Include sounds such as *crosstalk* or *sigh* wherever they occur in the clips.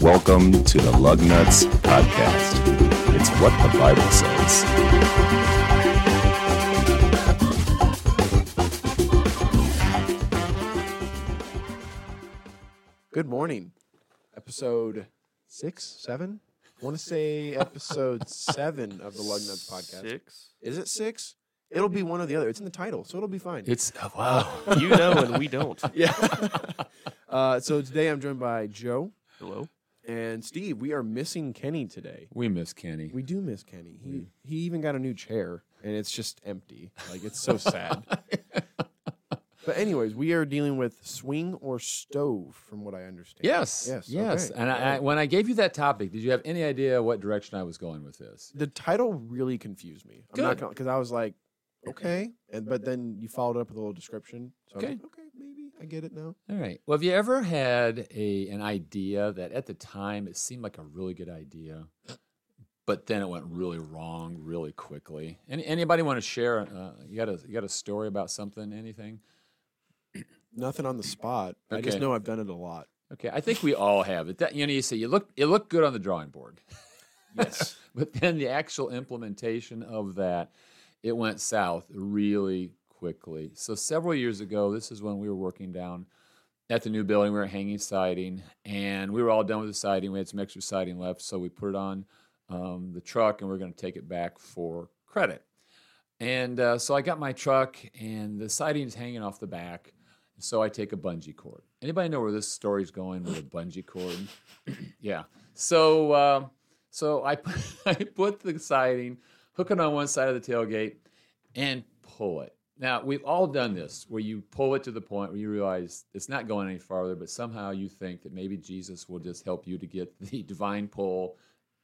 Welcome to the Lug Nuts Podcast. It's what the Bible says. Good morning. Episode six, seven? I want to say episode seven of the Lug Nuts podcast. Six. Is it six? It'll be one or the other. It's in the title, so it'll be fine. It's oh, wow. *laughs* You know, and we don't. *laughs* yeah. *laughs* uh, so today I'm joined by Joe Hello. and Steve. We are missing Kenny today. we miss Kenny. We do miss Kenny. He he even got a new chair, and it's just empty. Like it's so sad. but anyways, we are dealing with swing or stove, from what I understand. yes, Yes, yes. okay. And I, I, when I gave you that topic, did you have any idea what direction I was going with this? the title really confused me. I'm not Good. gonna because I was like, okay, and but then you followed up with a little description. So Okay. like, okay, maybe I get it now. All right. Well, have you ever had a an idea that at the time it seemed like a really good idea, but then it went really wrong really quickly? Any, anybody want to share? Uh, you got a you got a story about something? Anything? *clears throat* Nothing on the spot. I just know I've done it a lot. Okay, I think we all have it. That you know, you say you look it looked good on the drawing board. Yes. *laughs* but then the actual implementation of that it went south really quickly. So several years ago this is when we were working down at the new building we were hanging siding and we were all done with the siding. We had some extra siding left so we put it on um, the truck and we are going to take it back for credit. And uh, so i got my truck and the siding is hanging off the back so i take a bungee cord. Anybody know where this story's going with a bungee cord? *clears throat* Yeah. So uh, so I put, *laughs* I put the siding, hook it on one side of the tailgate, and pull it. Now we've all done this, where you pull it to the point where you realize it's not going any farther, but somehow you think that maybe Jesus will just help you to get *laughs* the divine pull.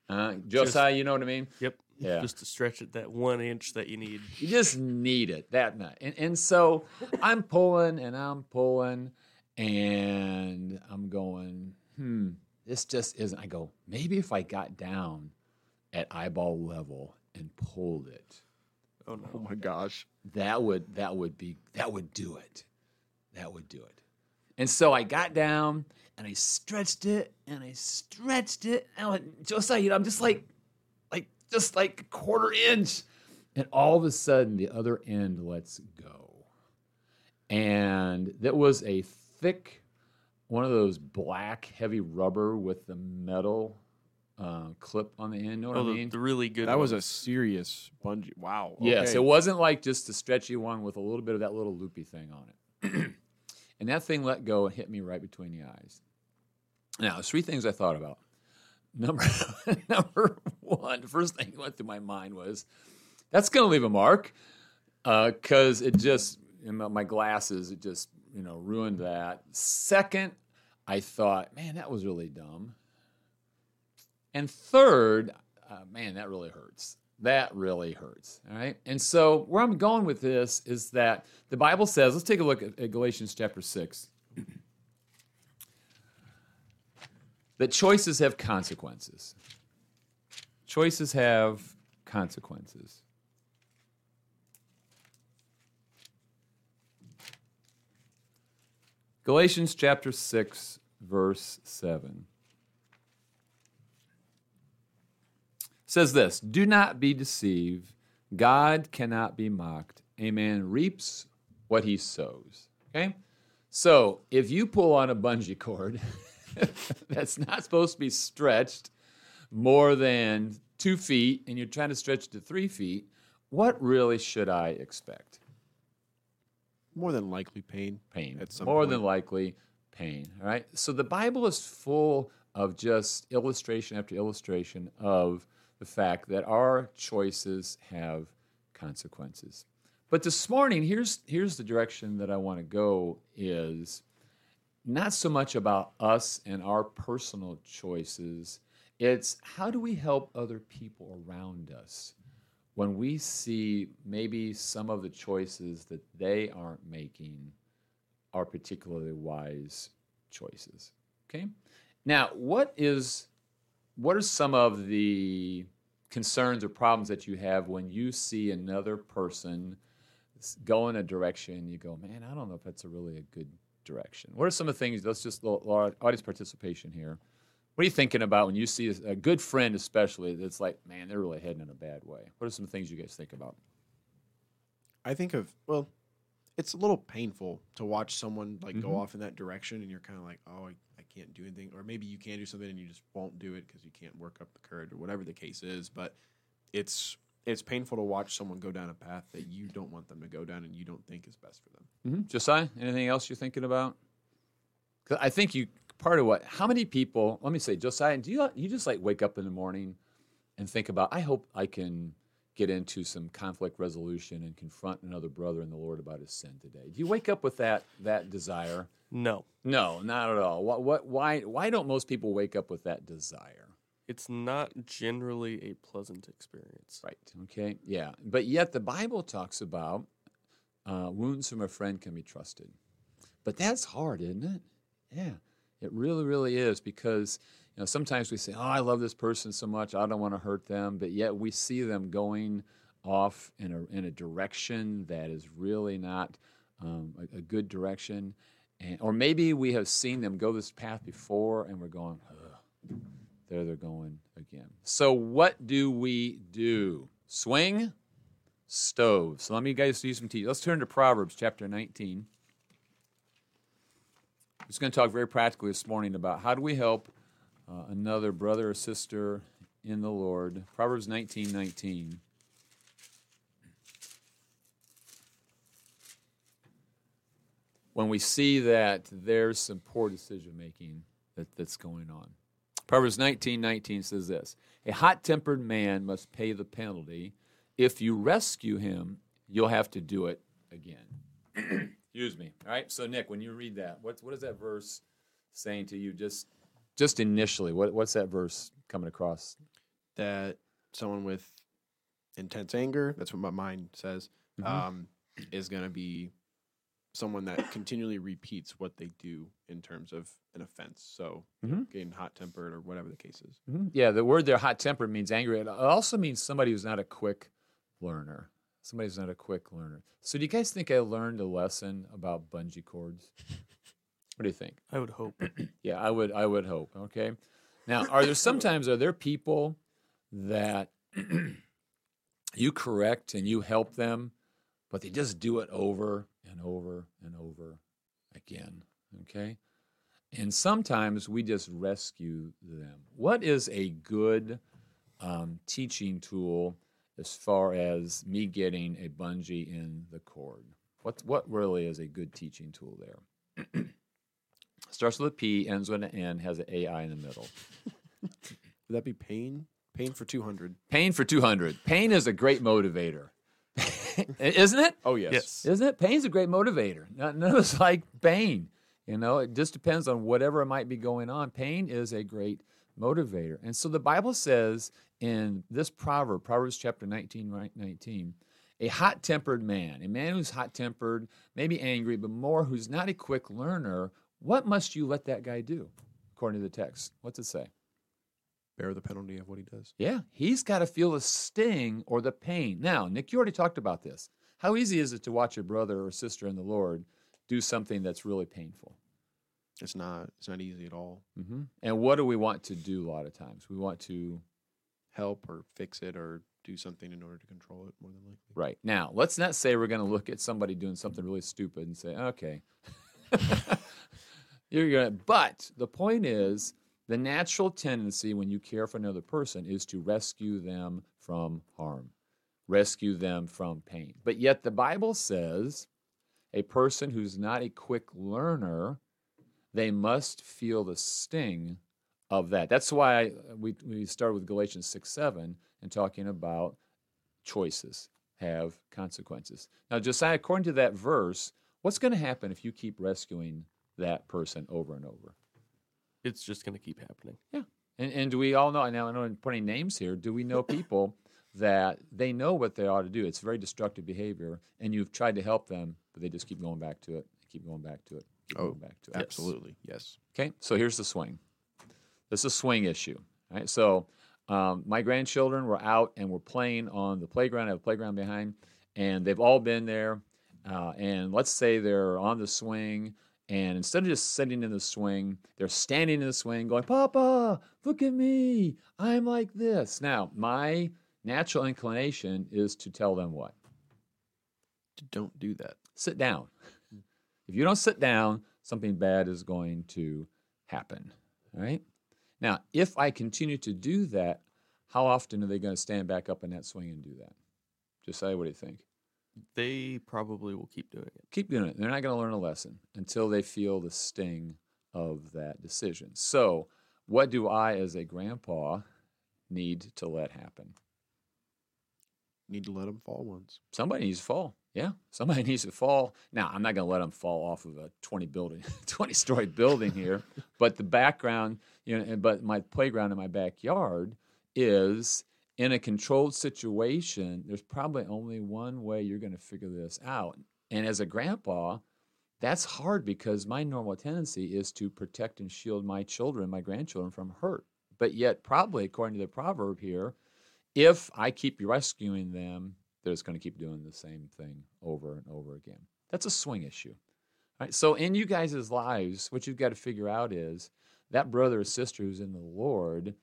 Uh, Josiah, you know what I mean? Yep. Yeah. Just to stretch it that one inch that you need. You just need it that night. And, and so I'm pulling and I'm pulling and I'm going, hmm, this just isn't. I go, maybe if I got down at eyeball level and pulled it, Oh no. oh my gosh. that would that would be that would do it. That would do it. And so I got down and I stretched it and I stretched it. And I went, Josiah, you know, I'm just like, like just like a quarter inch. And all of a sudden the other end lets go. And that was a thick, one of those black heavy rubber with the metal clip on the end. Know what Oh, I mean? the really good. That was a serious bungee. Wow. Yes, okay. it wasn't like just a stretchy one with a little bit of that little loopy thing on it. *clears throat* and that thing let go and hit me right between the eyes. Now, there's three things I thought about. Number *laughs* number one, the first thing that went through my mind was that's going to leave a mark uh, because it just in my- my glasses it just you know ruined that. Second, I thought, man, that was really dumb. And third, uh, man, that really hurts. That really hurts. All right. And so, where I'm going with this is that the Bible says, let's take a look at, at Galatians chapter 6, that choices have consequences. Choices have consequences. Galatians chapter 6, verse 7. Says this Do not be deceived. God cannot be mocked. A man reaps what he sows. Okay? So if you pull on a bungee cord *laughs* that's not supposed to be stretched more than two feet and you're trying to stretch it to three feet, what really should I expect? more than likely pain. pain. At some More point. than likely, pain. All right. So the Bible is full of just illustration after illustration of the fact that our choices have consequences. But this morning, here's here's the direction that I want to go is not so much about us and our personal choices. It's how do we help other people around us when we see maybe some of the choices that they aren't making are particularly wise choices. Okay? Now, what is what are some of the concerns or problems that you have when you see another person go in a direction, you go, man, I don't know if that's a really a good direction. What are some of the things? Let's just audience participation here. What are you thinking about when you see a good friend, especially that's like, man, they're really heading in a bad way? What are some things you guys think about? I think of well, it's a little painful to watch someone like Mhm. go off in that direction, and you're kind of like, oh, I, I can't do anything, or maybe you can do something and you just won't do it because you can't work up the courage or whatever the case is. But it's it's painful to watch someone go down a path that you don't want them to go down and you don't think is best for them. Mm-hmm. Josiah, anything else you're thinking about? 'Cause I think you part of what. How many people? Let me say, Josiah, do you you just like wake up in the morning and think about? I hope I can get into some conflict resolution and confront another brother in the Lord about his sin today. Do you wake up with that that desire? No, No, not at all. What, what, why, why don't most people wake up with that desire? it's not generally a pleasant experience. Right. Okay. Yeah. But yet the Bible talks about uh, wounds from a friend can be trusted. But that's hard, isn't it? Yeah. It really, really is because know sometimes we say, "Oh, I love this person so much, I don't want to hurt them," but yet we see them going off in a in a direction that is really not um, a, a good direction, and or maybe we have seen them go this path before, and we're going, Ugh, there they're going again. So what do we do? Swing, stove. So let me guys do some tea. Let's turn to Proverbs chapter 19. I'm just going to talk very practically this morning about how do we help uh, another brother or sister in the Lord. Proverbs 19, 19. When we see that there's some poor decision making that, that's going on. Proverbs 19, 19 says this A hot tempered man must pay the penalty. If you rescue him, you'll have to do it again. *clears throat* Excuse me. All right. So Nick, when you read that, what what is that verse saying to you? Just just initially, what what's that verse coming across? That someone with intense anger, that's what my mind says, Mhm. um, is going to be someone that continually repeats what they do in terms of an offense. So Mhm. getting hot tempered or whatever the case is. Mhm. Yeah, the word there, hot tempered, means angry. It also means somebody who's not a quick learner. Somebody who's not a quick learner. So, do you guys think I learned a lesson about bungee cords? What do you think? I would hope. *clears throat* Yeah, I would. I would hope. Okay. Now, are there sometimes are there people that *clears throat* you correct and you help them, but they just do it over and over and over again? Okay. And sometimes we just rescue them. What is a good um, teaching tool as far as me getting a bungee in the cord? What what really is a good teaching tool there? *clears throat* Starts with a P, ends with an N, has an AI in the middle. *laughs* Would that be pain? Pain for 200. Pain for 200. Pain is a great motivator. Isn't it? Oh, yes. Yes. Isn't it? Pain's a great motivator. None none of us *laughs* like pain. You know, it just depends on whatever might be going on. Pain is a great motivator. And so the Bible says in this proverb, Proverbs chapter 19, 19, a hot tempered man, a man who's hot tempered, maybe angry, but more who's not a quick learner, what must you let that guy do? According to the text. What's it say? Bear the penalty of what he does. Yeah, he's got to feel the sting or the pain. Now, Nick, you already talked about this. How easy is it to watch a brother or sister in the Lord do something that's really painful? It's not. It's not easy at all. hmm And what do we want to do a lot of times? We want to, Help or fix it or do something in order to control it more than likely. right. Now, let's not say we're going to look at somebody doing something really stupid and say, okay. *laughs* You're to, but the point is, the natural tendency when you care for another person is to rescue them from harm, rescue them from pain. But yet the Bible says a person who's not a quick learner, they must feel the sting of that. That's why we, we started with Galatians 6 7 and talking about choices have consequences. Now, Josiah, according to that verse, what's going to happen if you keep rescuing that person over and over? It's just going to keep happening. Yeah. And, and do we all know, now I know I'm putting names here, do we know people *laughs* that they know what they ought to do? It's very destructive behavior, and you've tried to help them, but they just keep going back to it, keep going back to it, keep Oh, going back to it. Absolutely. Yes. Okay, so here's the swing. This is a swing issue. Right? So um, my grandchildren were out and were playing on the playground. I have a playground behind, and they've all been there. Uh, and let's say they're on the swing, and instead of just sitting in the swing, they're standing in the swing going, Papa, look at me. I'm like this. Now, my natural inclination is to tell them what? Don't do that. Sit down. If you don't sit down, something bad is going to happen. All right? Now, if I continue to do that, how often are they going to stand back up in that swing and do that? Just say, what do you think? They probably will keep doing it. keep doing it. They're not going to learn a lesson until they feel the sting of that decision. So, what do I, as a grandpa, need to let happen? Need to let them fall once. Somebody needs to fall. Yeah, somebody *laughs* needs to fall. Now, I'm not going to let them fall off of a 20 building, *laughs* 20 story building here, *laughs* but the background, you know, but my playground in my backyard is in a controlled situation. There's probably only one way you're going to figure this out. And as a grandpa, that's hard because my normal tendency is to protect and shield my children, my grandchildren from hurt. But yet, probably according to the proverb here, if I keep rescuing them, they're just going to keep doing the same thing over and over again. That's a swing issue. All right, so in you guys' lives, what you've got to figure out is that brother or sister who's in the Lord,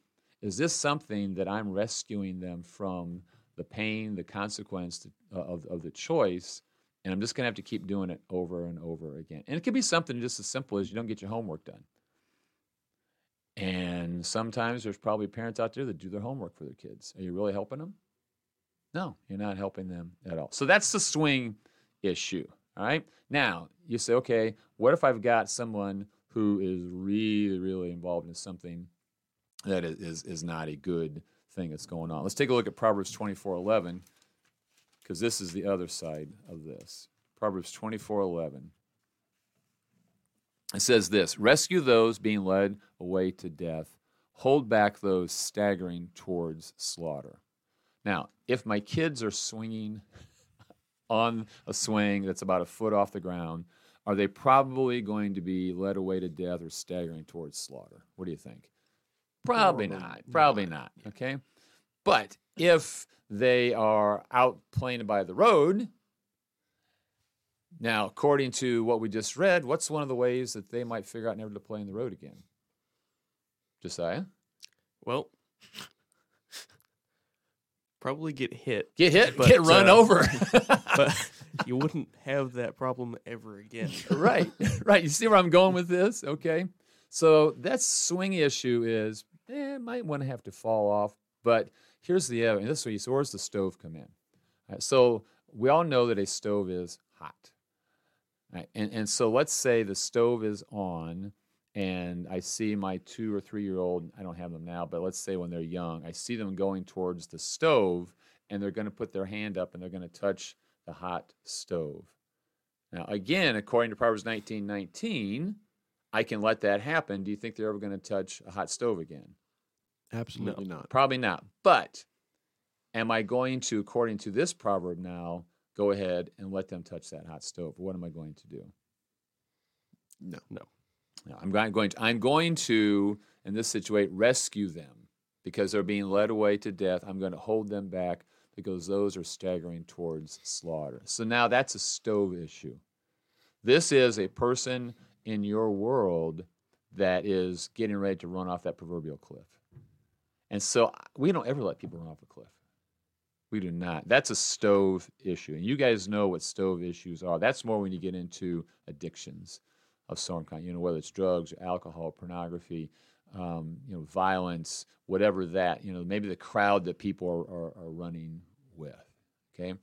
is this something that I'm rescuing them from the pain, the consequence uh, of, of the choice, and I'm just going to have to keep doing it over and over again. And it could be something just as simple as you don't get your homework done. And sometimes there's probably parents out there that do their homework for their kids. Are you really helping them? No, you're not helping them at all. So that's the swing issue. All right. Now you say, okay, what if I've got someone who is really, really involved in something that is is, not a good thing that's going on? Let's take a look at Proverbs 24 11, because this is the other side of this. Proverbs 24 11. It says this Rescue those being led away to death, hold back those staggering towards slaughter. Now, if my kids are swinging *laughs* on a swing that's about a foot off the ground, are they probably going to be led away to death or staggering towards slaughter? What do you think? Probably Probably not. Probably not. Okay. But if they are out playing by the road, now, according to what we just read, what's one of the ways that they might figure out never to play in the road again? Josiah? Well, *laughs* probably get hit, Get hit, But, get run uh, over. *laughs* but you wouldn't have that problem ever again. *laughs* right, right. You see where I'm going with this? Okay. So that swing issue is, eh, might want to have to fall off. But here's the and this way, so where's the stove come in? Right, so we all know that a stove is hot. Right, and, and so let's say the stove is on and I see my two or three year old, I don't have them now, but let's say when they're young, I see them going towards the stove and they're going to put their hand up and they're going to touch the hot stove. Now, again, according to Proverbs 19 19, I can let that happen. Do you think they're ever going to touch a hot stove again? Absolutely not. Probably not. But am I going to, according to this proverb now, go ahead and let them touch that hot stove? What am I going to do? No. No. No, I'm going going to, I'm going to, in this situation, rescue them because they're being led away to death. I'm going to hold them back because those are staggering towards slaughter. So now that's a stove issue. This is a person in your world that is getting ready to run off that proverbial cliff. And so we don't ever let people run off a cliff. We do not. That's a stove issue. And you guys know what stove issues are. That's more when you get into addictions of some kind, you know, whether it's drugs or alcohol, pornography, um, you know, violence, whatever that, you know, maybe the crowd that people are, are, are running with. Okay.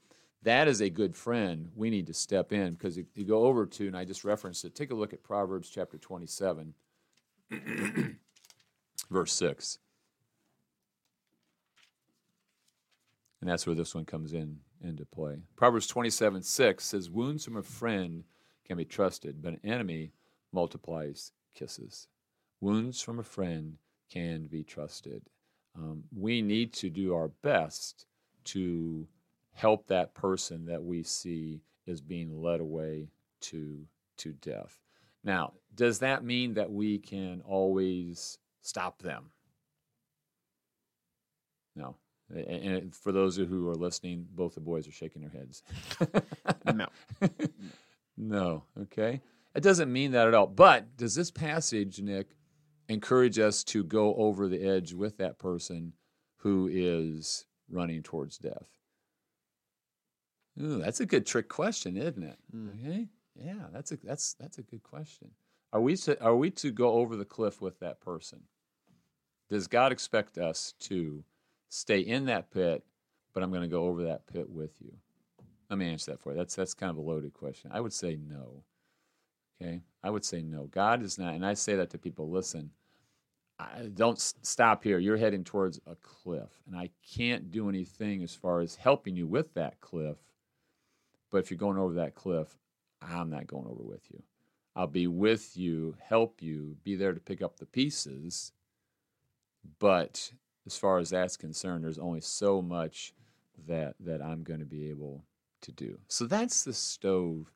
That is a good friend. We need to step in because if you go over to, and I just referenced it, take a look at Proverbs chapter 27, *clears throat* verse 6. And that's where this one comes in into play. Proverbs 27 6 says, Wounds from a friend can be trusted, but an enemy multiplies kisses. Wounds from a friend can be trusted. Um, we need to do our best to help that person that we see is being led away to, to death. Now, does that mean that we can always stop them? No. And for those who are listening, both the boys are shaking their heads. *laughs* No. *laughs* No. Okay. It doesn't mean that at all. But does this passage, Nick, encourage us to go over the edge with that person who is running towards death? Ooh, that's a good trick question, isn't it? Mm. Okay. Yeah, that's a that's that's a good question. Are we to, are we to go over the cliff with that person? Does God expect us to stay in that pit, but I'm going to go over that pit with you? Let me answer that for you. That's that's kind of a loaded question. I would say no. Okay, I would say no. God is not, and I say that to people. Listen, I, don't stop here. You're heading towards a cliff, and I can't do anything as far as helping you with that cliff. But if you're going over that cliff, I'm not going over with you. I'll be with you, help you, be there to pick up the pieces. But as far as that's concerned, there's only so much that that I'm going to be able to do. So that's the stove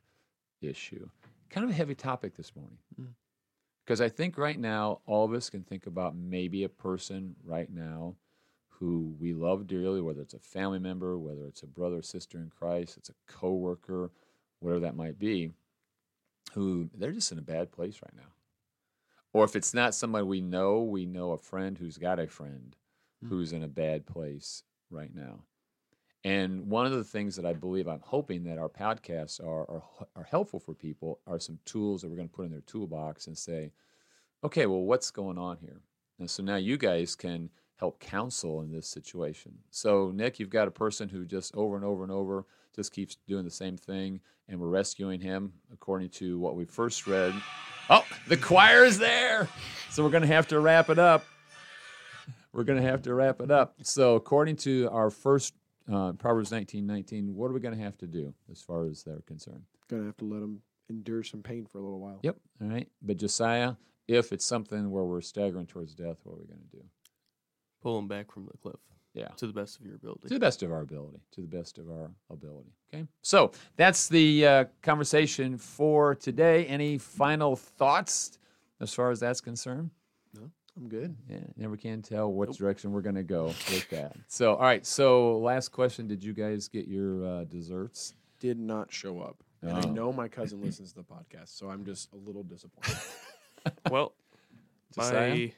issue. Kind of a heavy topic this morning. Mm. Because I think right now, all of us can think about maybe a person right now who we love dearly, whether it's a family member, whether it's a brother or sister in Christ, it's a coworker, whatever that might be, who they're just in a bad place right now. Or if it's not somebody we know, we know a friend who's got a friend hmm. who's in a bad place right now. And one of the things that I believe, I'm hoping that our podcasts are, are, are helpful for people are some tools that we're going to put in their toolbox and say, okay, well, what's going on here? And so now you guys can help counsel in this situation. So, Nick, you've got a person who just over and over and over just keeps doing the same thing, and we're rescuing him according to what we first read. Oh, the choir is there. So, we're going to have to wrap it up. We're going to have to wrap it up. So, according to our first uh, Proverbs 19 19, what are we going to have to do as far as they're concerned? Gonna have to let them endure some pain for a little while. Yep. All right. But Josiah, if it's something where we're staggering towards death, what are we going to do? Pull them back from the cliff Yeah. to the best of your ability. To the best of our ability. To the best of our ability. Okay. So that's the uh, conversation for today. Any final thoughts as far as that's concerned? No, I'm good. Yeah, never can tell what direction we're going to go with that. So, all right. So, last question: Did you guys get your uh, desserts? Did not show up. And I Oh. know my cousin listens to the podcast, so I'm just a little disappointed. *laughs* Well, Josiah? my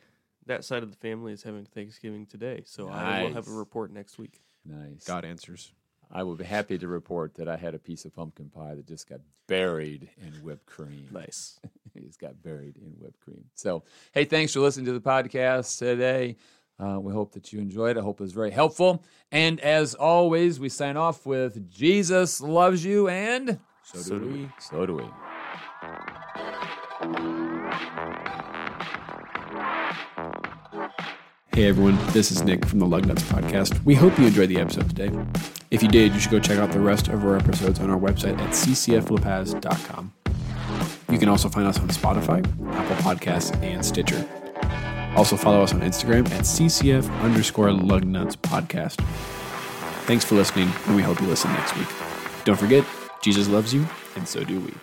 that side of the family is having Thanksgiving today, so I will have a report next week. Nice. God answers. I will be happy to report that I had a piece of pumpkin pie that just got buried in whipped cream. Nice. *laughs* It's got buried in whipped cream. So, hey, thanks for listening to the podcast today. Uh, we hope that you enjoyed it. I hope it was very helpful. And as always, we sign off with Jesus loves you, and So do So do we. we. so do we. Hey everyone, this is Nick from the Lug Nuts podcast. We hope you enjoyed the episode today. If you did, you should go check out the rest of our episodes on our website at ccflapaz.com. You can also find us on Spotify, Apple Podcasts, and Stitcher. Also follow us on Instagram at ccf underscore lug nuts podcast. Thanks for listening, and we hope you listen next week. Don't forget, Jesus loves you, and so do we.